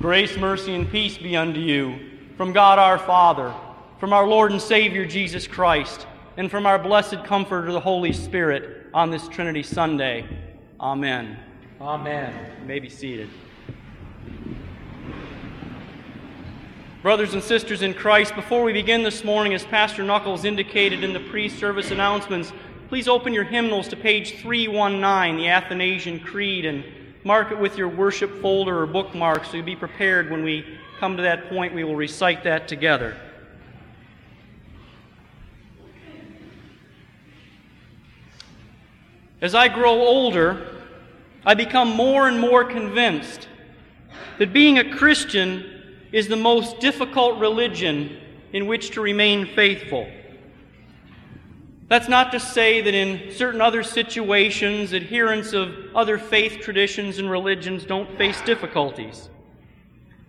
Grace, mercy, and peace be unto you from God our Father, from our Lord and Savior Jesus Christ, and from our blessed Comforter, the Holy Spirit, on this Trinity Sunday. Amen. Amen. You may be seated. Brothers and sisters in Christ, before we begin this morning, as Pastor Knuckles indicated in the pre service announcements, please open your hymnals to page 319, the Athanasian Creed, and mark it with your worship folder or bookmark so you'll be prepared when we come to that point. We will recite that together. As I grow older, I become more and more convinced that being a Christian is the most difficult religion in which to remain faithful. That's not to say that in certain other situations, adherents of other faith traditions and religions don't face difficulties.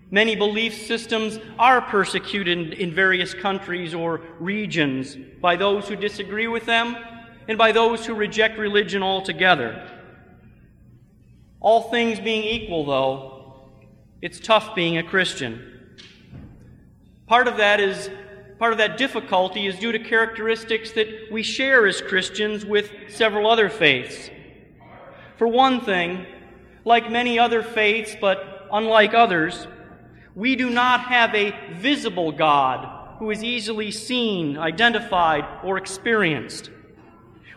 Many belief systems are persecuted in various countries or regions by those who disagree with them and by those who reject religion altogether. All things being equal, though, it's tough being a Christian. Part of that is part of that difficulty is due to characteristics that we share as Christians with several other faiths. For one thing, like many other faiths, but unlike others, we do not have a visible God who is easily seen, identified, or experienced.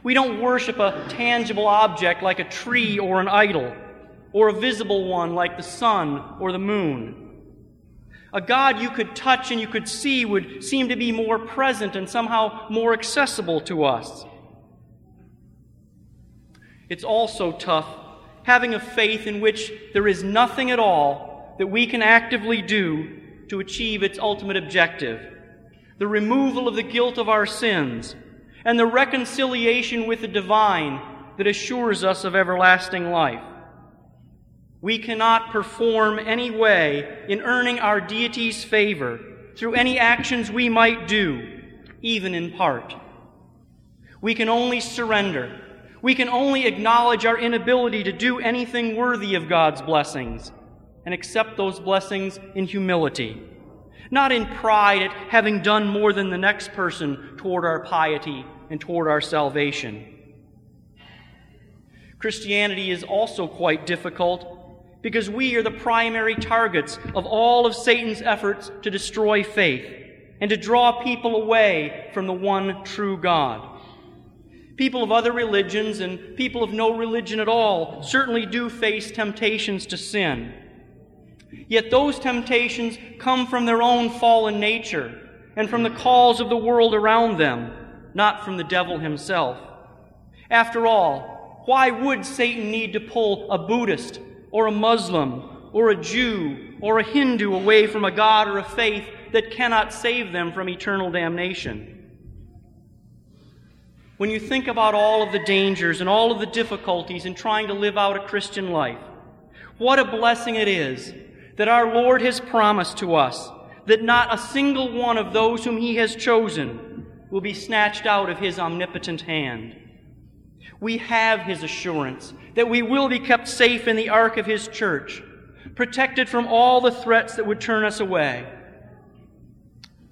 We don't worship a tangible object like a tree or an idol, or a visible one like the sun or the moon. A God you could touch and you could see would seem to be more present and somehow more accessible to us. It's also tough having a faith in which there is nothing at all that we can actively do to achieve its ultimate objective the removal of the guilt of our sins and the reconciliation with the divine that assures us of everlasting life. We cannot perform any way in earning our deity's favor through any actions we might do, even in part. We can only surrender. We can only acknowledge our inability to do anything worthy of God's blessings and accept those blessings in humility, not in pride at having done more than the next person toward our piety and toward our salvation. Christianity is also quite difficult because we are the primary targets of all of Satan's efforts to destroy faith and to draw people away from the one true God. People of other religions and people of no religion at all certainly do face temptations to sin. Yet those temptations come from their own fallen nature and from the calls of the world around them, not from the devil himself. After all, why would Satan need to pull a Buddhist or a Muslim or a Jew or a Hindu away from a God or a faith that cannot save them from eternal damnation. When you think about all of the dangers and all of the difficulties in trying to live out a Christian life, what a blessing it is that our Lord has promised to us that not a single one of those whom He has chosen will be snatched out of His omnipotent hand. We have His assurance that we will be kept safe in the ark of His church, protected from all the threats that would turn us away.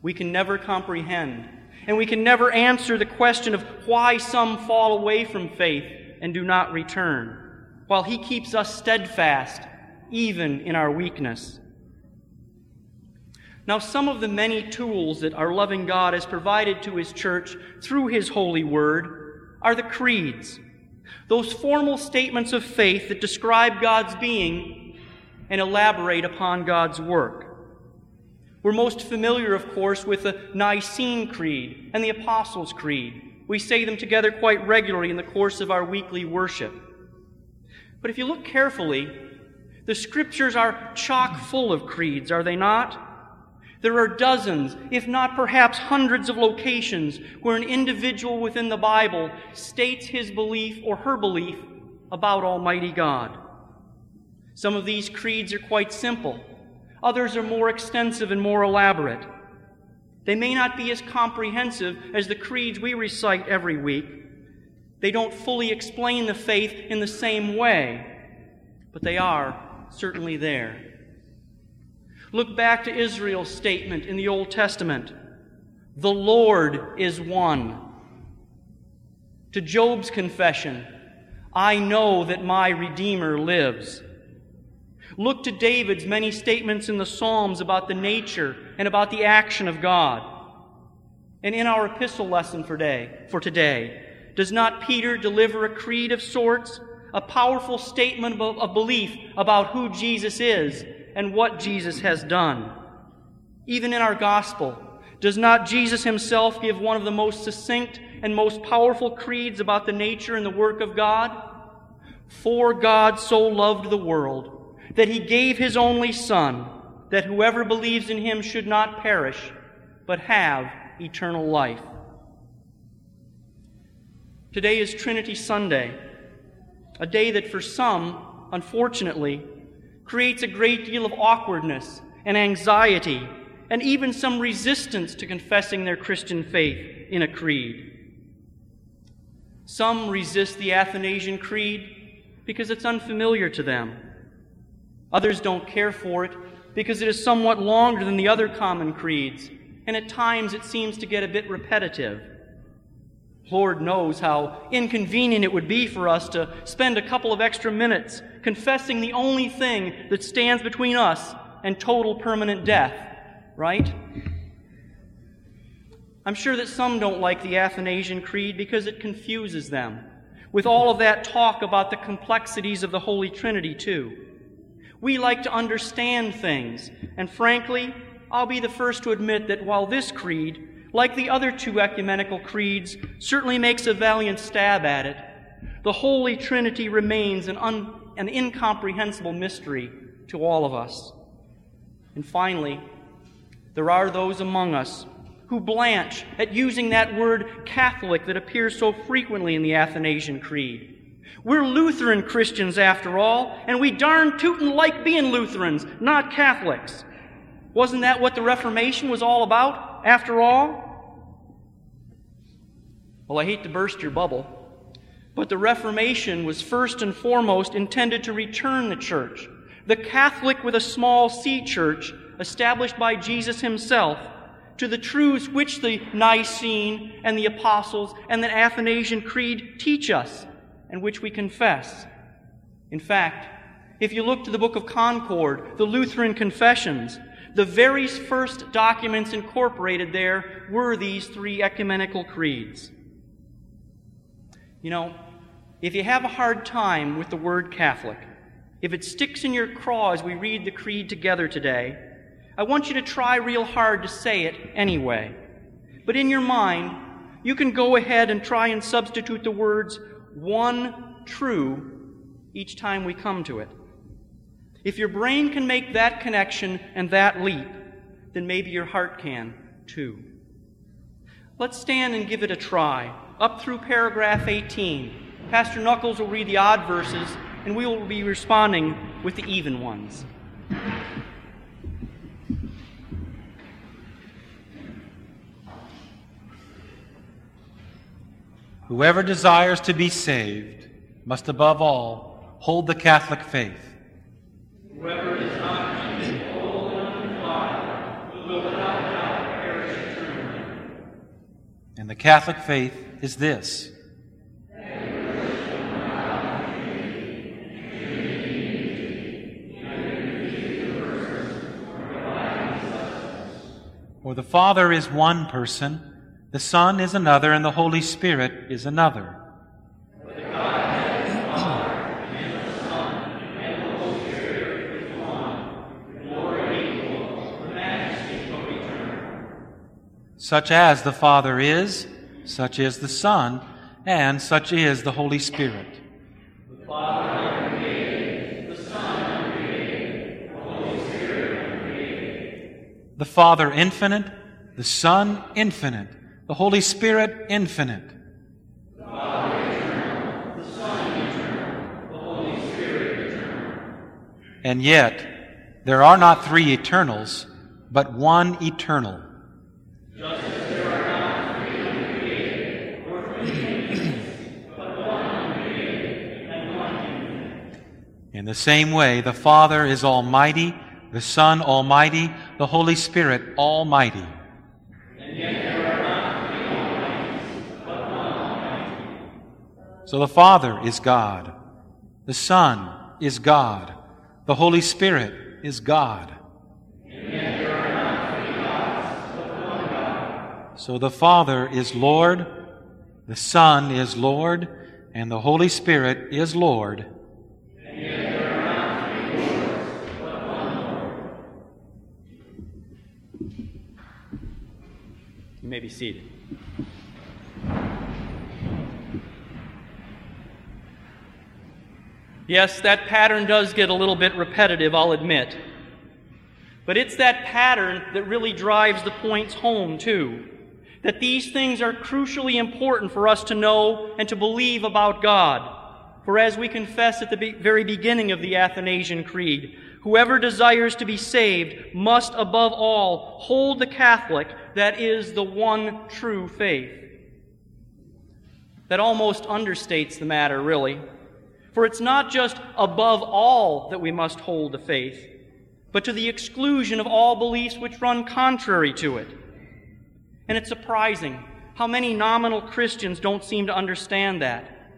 We can never comprehend, and we can never answer the question of why some fall away from faith and do not return, while He keeps us steadfast even in our weakness. Now, some of the many tools that our loving God has provided to His church through His holy word are the creeds, those formal statements of faith that describe God's being and elaborate upon God's work. We're most familiar, of course, with the Nicene Creed and the Apostles' Creed. We say them together quite regularly in the course of our weekly worship. But if you look carefully, the scriptures are chock full of creeds, are they not? There are dozens, if not perhaps hundreds of locations where an individual within the Bible states his belief or her belief about Almighty God. Some of these creeds are quite simple. Others are more extensive and more elaborate. They may not be as comprehensive as the creeds we recite every week. They don't fully explain the faith in the same way, but they are certainly there. Look back to Israel's statement in the Old Testament The Lord is one. To Job's confession, I know that my Redeemer lives. Look to David's many statements in the Psalms about the nature and about the action of God. And in our epistle lesson for today, for today, does not Peter deliver a creed of sorts, a powerful statement of belief about who Jesus is and what Jesus has done? Even in our gospel, does not Jesus himself give one of the most succinct and most powerful creeds about the nature and the work of God? For God so loved the world that he gave his only Son, that whoever believes in him should not perish, but have eternal life. Today is Trinity Sunday, a day that for some, unfortunately, creates a great deal of awkwardness and anxiety and even some resistance to confessing their Christian faith in a creed. Some resist the Athanasian Creed because it's unfamiliar to them. Others don't care for it because it is somewhat longer than the other common creeds and at times it seems to get a bit repetitive. Lord knows how inconvenient it would be for us to spend a couple of extra minutes confessing the only thing that stands between us and total permanent death, right? I'm sure that some don't like the Athanasian Creed because it confuses them, with all of that talk about the complexities of the Holy Trinity, too. We like to understand things, and frankly, I'll be the first to admit that while this creed, like the other two ecumenical creeds, certainly makes a valiant stab at it, the Holy Trinity remains an, un, an incomprehensible mystery to all of us. And finally, there are those among us who blanch at using that word Catholic that appears so frequently in the Athanasian Creed. We're Lutheran Christians, after all, and we darn tootin' like being Lutherans, not Catholics. Wasn't that what the Reformation was all about, after all? Well, I hate to burst your bubble, but the Reformation was first and foremost intended to return the church, the Catholic with a small c church established by Jesus himself, to the truths which the Nicene and the Apostles and the Athanasian Creed teach us and which we confess. In fact, if you look to the Book of Concord, the Lutheran Confessions, the very first documents incorporated there were these three ecumenical creeds. You know, if you have a hard time with the word Catholic, if it sticks in your craw as we read the creed together today, I want you to try real hard to say it anyway. But in your mind, you can go ahead and try and substitute the words one true each time we come to it. If your brain can make that connection and that leap, then maybe your heart can too. Let's stand and give it a try. Up through paragraph 18. Pastor Knuckles will read the odd verses, and we will be responding with the even ones. Whoever desires to be saved must above all hold the Catholic faith. Whoever does not it holy and undefiled will without doubt perish eternally. And the Catholic faith is this. For the Father is one person, the Son is another, and the Holy Spirit is another. Such as the Father is, such is the Son, and such is the Holy Spirit. The Father uncreated, the Son uncreated, the Holy Spirit. The Father infinite, the Son infinite, the Holy Spirit infinite. The Father eternal, the Son eternal, the Holy Spirit eternal. And yet, there are not three eternals, but one eternal. Just as there are not three uncreated or three infinites, but one uncreated and one infinite. In the same way, the Father is almighty, the Son Almighty, the Holy Spirit Almighty. So the Father is God, the Son is God, the Holy Spirit is God. So the Father is Lord, the Son is Lord, and the Holy Spirit is Lord. May be seated. Yes, that pattern does get a little bit repetitive, I'll admit. But it's that pattern that really drives the points home, too. That these things are crucially important for us to know and to believe about God. For as we confess at the very beginning of the Athanasian Creed, whoever desires to be saved must above all hold the Catholic, that is, the one true faith. That almost understates the matter, really. For it's not just above all that we must hold the faith, but to the exclusion of all beliefs which run contrary to it. And it's surprising how many nominal Christians don't seem to understand that.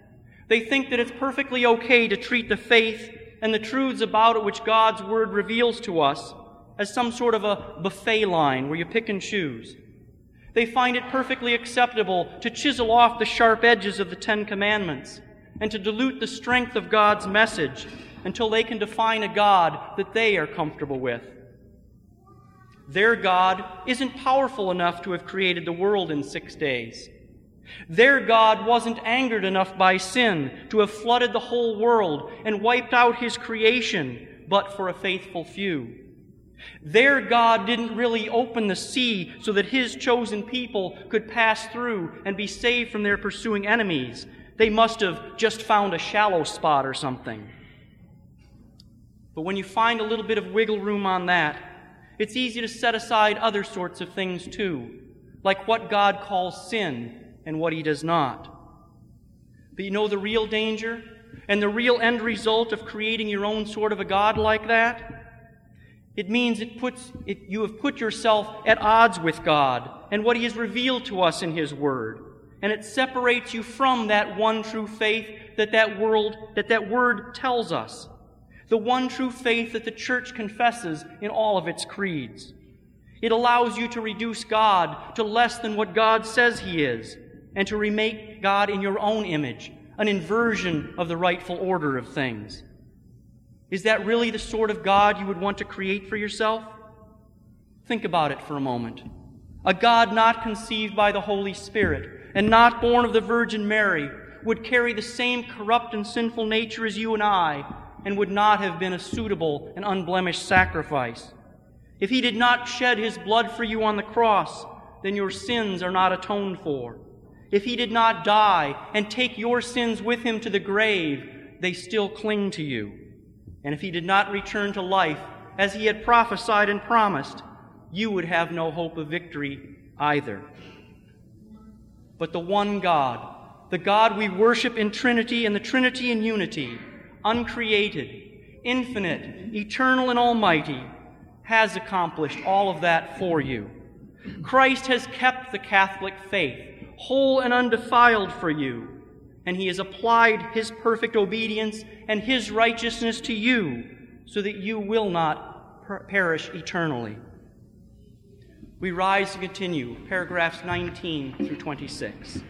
They think that it's perfectly okay to treat the faith and the truths about it which God's Word reveals to us as some sort of a buffet line where you pick and choose. They find it perfectly acceptable to chisel off the sharp edges of the Ten Commandments and to dilute the strength of God's message until they can define a God that they are comfortable with. Their God isn't powerful enough to have created the world in six days. Their God wasn't angered enough by sin to have flooded the whole world and wiped out his creation, but for a faithful few. Their God didn't really open the sea so that his chosen people could pass through and be saved from their pursuing enemies. They must have just found a shallow spot or something. But when you find a little bit of wiggle room on that, it's easy to set aside other sorts of things too, like what God calls sin and what He does not. But you know the real danger and the real end result of creating your own sort of a God like that? It means it puts, it, you have put yourself at odds with God and what He has revealed to us in His Word and it separates you from that one true faith that that world that that word tells us the one true faith that the church confesses in all of its creeds it allows you to reduce god to less than what god says he is and to remake god in your own image an inversion of the rightful order of things is that really the sort of god you would want to create for yourself think about it for a moment a god not conceived by the holy spirit and not born of the Virgin Mary would carry the same corrupt and sinful nature as you and I and would not have been a suitable and unblemished sacrifice. If he did not shed his blood for you on the cross, then your sins are not atoned for. If he did not die and take your sins with him to the grave, they still cling to you. And if he did not return to life, as he had prophesied and promised, you would have no hope of victory either but the one God, the God we worship in Trinity and the Trinity in unity, uncreated, infinite, eternal, and almighty, has accomplished all of that for you. Christ has kept the Catholic faith whole and undefiled for you, and he has applied his perfect obedience and his righteousness to you so that you will not per- perish eternally. We rise to continue, paragraphs 19 through 26.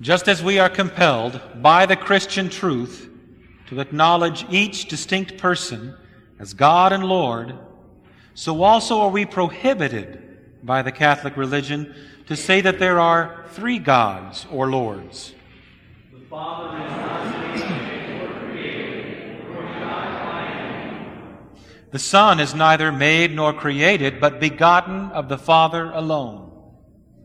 Just as we are compelled by the Christian truth to acknowledge each distinct person as God and Lord, so also are we prohibited by the Catholic religion to say that there are three gods or lords. The Father is The Son is neither made nor created, but begotten of the Father alone.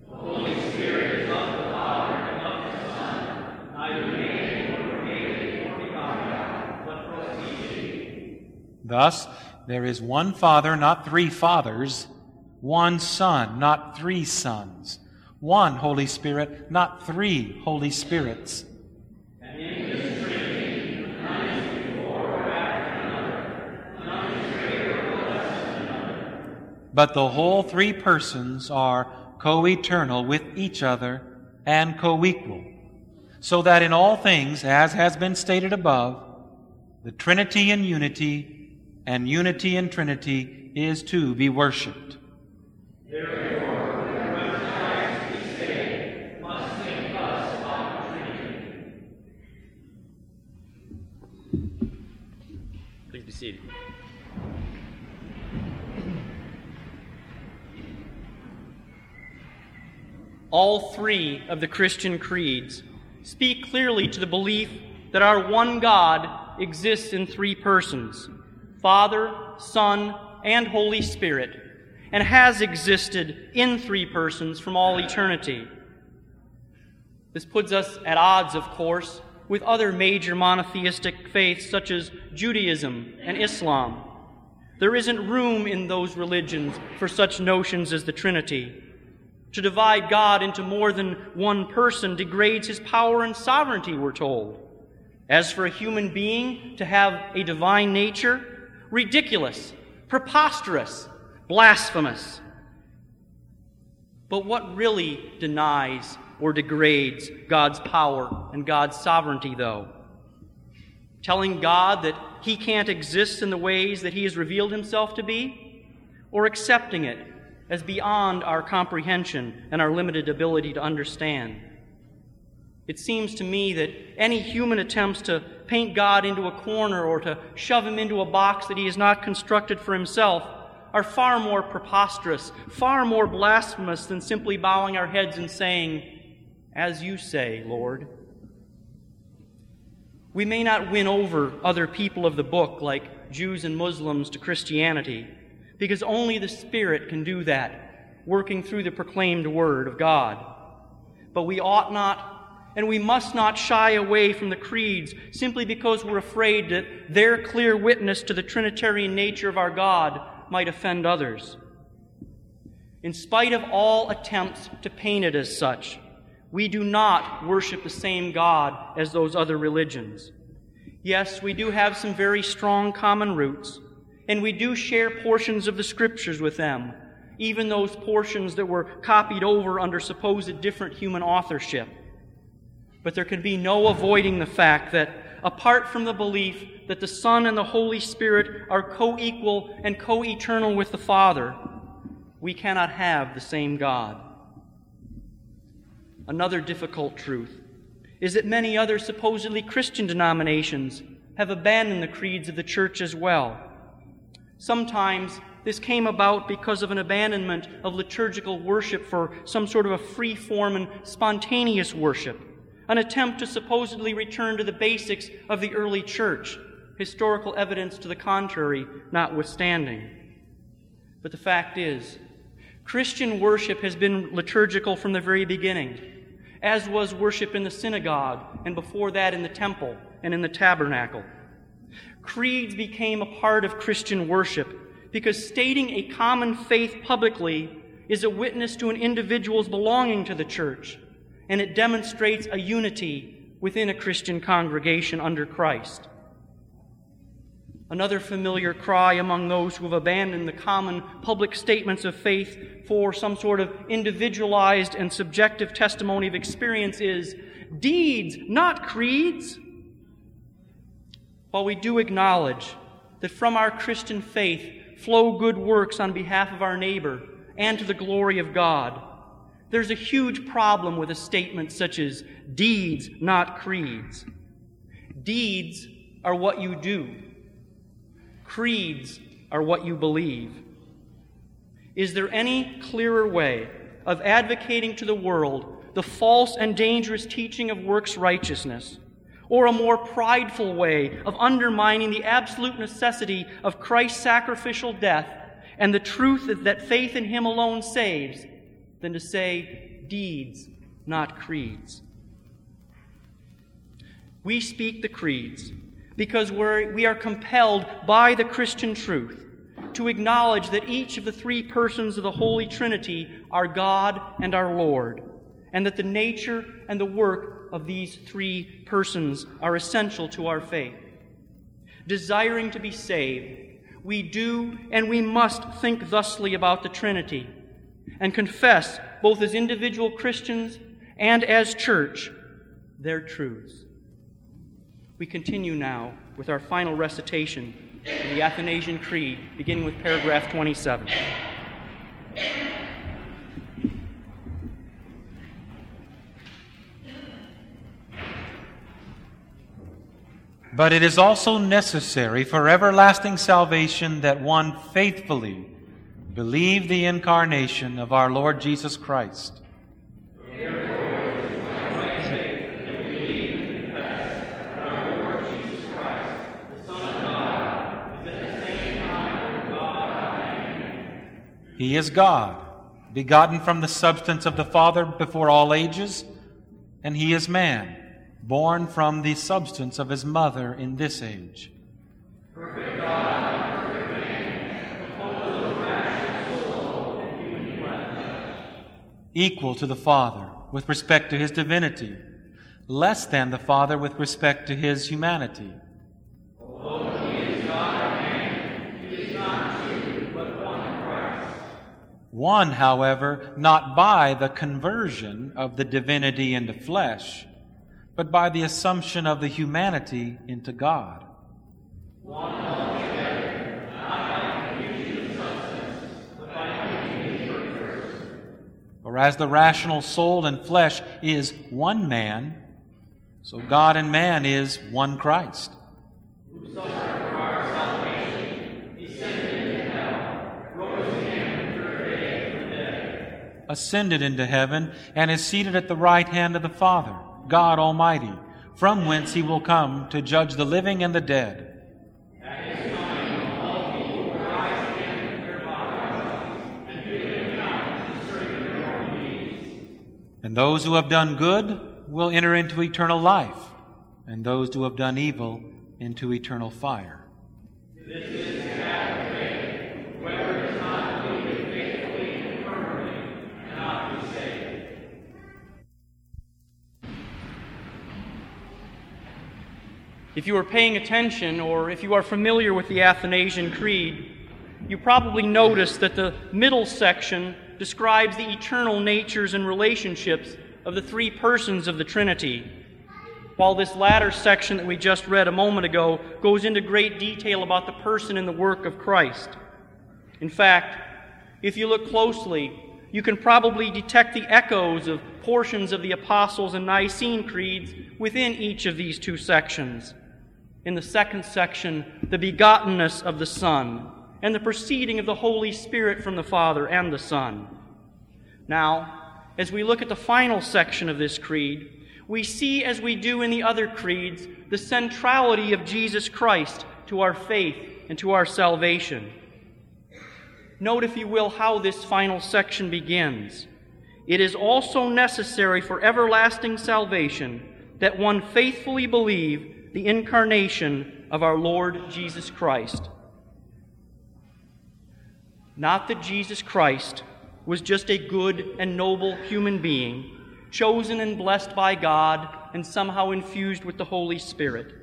The Holy Spirit is of the Father and of the Son, neither made nor created nor begotten, but proceeding. Thus, there is one Father, not three fathers, one Son, not three sons, one Holy Spirit, not three Holy Spirits. But the whole three persons are co eternal with each other and co equal, so that in all things, as has been stated above, the Trinity in unity and unity in Trinity is to be worshiped. Please be seated. All three of the Christian creeds speak clearly to the belief that our one God exists in three persons Father, Son, and Holy Spirit, and has existed in three persons from all eternity. This puts us at odds, of course, with other major monotheistic faiths such as Judaism and Islam. There isn't room in those religions for such notions as the Trinity. To divide God into more than one person degrades his power and sovereignty, we're told. As for a human being to have a divine nature, ridiculous, preposterous, blasphemous. But what really denies or degrades God's power and God's sovereignty, though? Telling God that He can't exist in the ways that He has revealed Himself to be? Or accepting it as beyond our comprehension and our limited ability to understand? It seems to me that any human attempts to paint God into a corner or to shove Him into a box that He has not constructed for Himself are far more preposterous, far more blasphemous than simply bowing our heads and saying, As you say, Lord. We may not win over other people of the book like Jews and Muslims to Christianity, because only the Spirit can do that, working through the proclaimed Word of God. But we ought not and we must not shy away from the creeds simply because we're afraid that their clear witness to the Trinitarian nature of our God might offend others. In spite of all attempts to paint it as such, we do not worship the same God as those other religions. Yes, we do have some very strong common roots, and we do share portions of the scriptures with them, even those portions that were copied over under supposed different human authorship. But there can be no avoiding the fact that apart from the belief that the Son and the Holy Spirit are co equal and co eternal with the Father, we cannot have the same God. Another difficult truth is that many other supposedly Christian denominations have abandoned the creeds of the church as well. Sometimes this came about because of an abandonment of liturgical worship for some sort of a free form and spontaneous worship an attempt to supposedly return to the basics of the early church, historical evidence to the contrary notwithstanding. But the fact is, Christian worship has been liturgical from the very beginning, as was worship in the synagogue, and before that in the temple and in the tabernacle. Creeds became a part of Christian worship because stating a common faith publicly is a witness to an individual's belonging to the church and it demonstrates a unity within a Christian congregation under Christ. Another familiar cry among those who have abandoned the common public statements of faith for some sort of individualized and subjective testimony of experience is deeds, not creeds. While we do acknowledge that from our Christian faith flow good works on behalf of our neighbor and to the glory of God, there's a huge problem with a statement such as deeds, not creeds. Deeds are what you do, creeds are what you believe. Is there any clearer way of advocating to the world the false and dangerous teaching of works righteousness? Or a more prideful way of undermining the absolute necessity of Christ's sacrificial death and the truth that faith in Him alone saves than to say deeds, not creeds. We speak the creeds because we're, we are compelled by the Christian truth to acknowledge that each of the three persons of the Holy Trinity are God and our Lord, and that the nature and the work of these three persons are essential to our faith. Desiring to be saved, we do and we must think thusly about the Trinity and confess, both as individual Christians and as church, their truths. We continue now with our final recitation of the Athanasian Creed, beginning with paragraph 27. But it is also necessary for everlasting salvation that one faithfully believe the incarnation of our Lord Jesus Christ. He is God, begotten from the substance of the Father before all ages, and he is man, born from the substance of his mother in this age. Equal to the Father with respect to his divinity, less than the Father with respect to his humanity. One, however, not by the conversion of the divinity into flesh, but by the assumption of the humanity into God. For as the rational soul and flesh is one man, so God and man is one Christ. ascended into heaven and is seated at the right hand of the Father, God Almighty, from whence he will come to judge the living and the dead. And those who have done good will enter into eternal life, and those who have done evil into eternal fire. If you are paying attention or if you are familiar with the Athanasian Creed, you probably notice that the middle section describes the eternal natures and relationships of the three persons of the Trinity, while this latter section that we just read a moment ago goes into great detail about the person and the work of Christ. In fact, if you look closely, you can probably detect the echoes of portions of the Apostles' and Nicene creeds within each of these two sections. In the second section the begottenness of the Son and the proceeding of the Holy Spirit from the Father and the Son. Now, as we look at the final section of this creed, we see, as we do in the other creeds, the centrality of Jesus Christ to our faith and to our salvation. Note, if you will, how this final section begins. It is also necessary for everlasting salvation that one faithfully believe the incarnation of our Lord Jesus Christ. Not that Jesus Christ was just a good and noble human being, chosen and blessed by God and somehow infused with the Holy Spirit.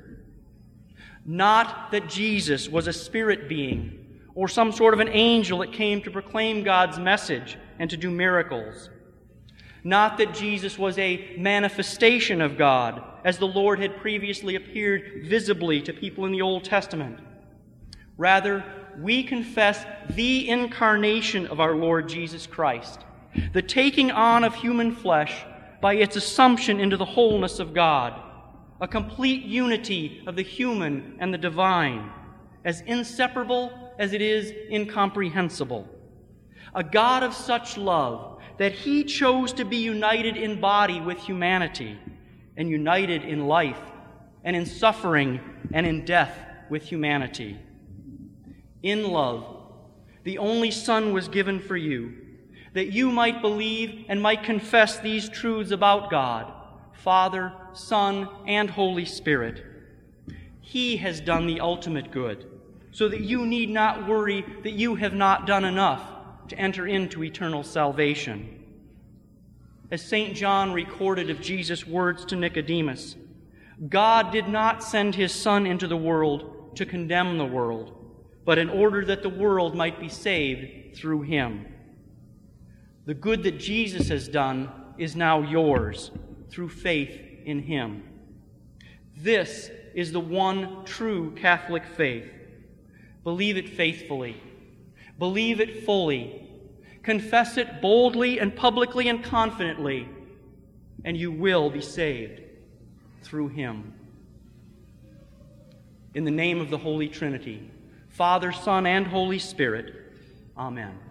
Not that Jesus was a spirit being or some sort of an angel that came to proclaim God's message and to do miracles. Not that Jesus was a manifestation of God, as the Lord had previously appeared visibly to people in the Old Testament. Rather, we confess the incarnation of our Lord Jesus Christ, the taking on of human flesh by its assumption into the wholeness of God, a complete unity of the human and the divine, as inseparable as it is incomprehensible. A God of such love that he chose to be united in body with humanity and united in life and in suffering and in death with humanity. In love, the only Son was given for you, that you might believe and might confess these truths about God, Father, Son, and Holy Spirit. He has done the ultimate good, so that you need not worry that you have not done enough to enter into eternal salvation. As St. John recorded of Jesus' words to Nicodemus, God did not send his Son into the world to condemn the world, but in order that the world might be saved through him. The good that Jesus has done is now yours through faith in him. This is the one true Catholic faith. Believe it faithfully, believe it fully, confess it boldly and publicly and confidently, and you will be saved through him. In the name of the Holy Trinity, Father, Son, and Holy Spirit, Amen.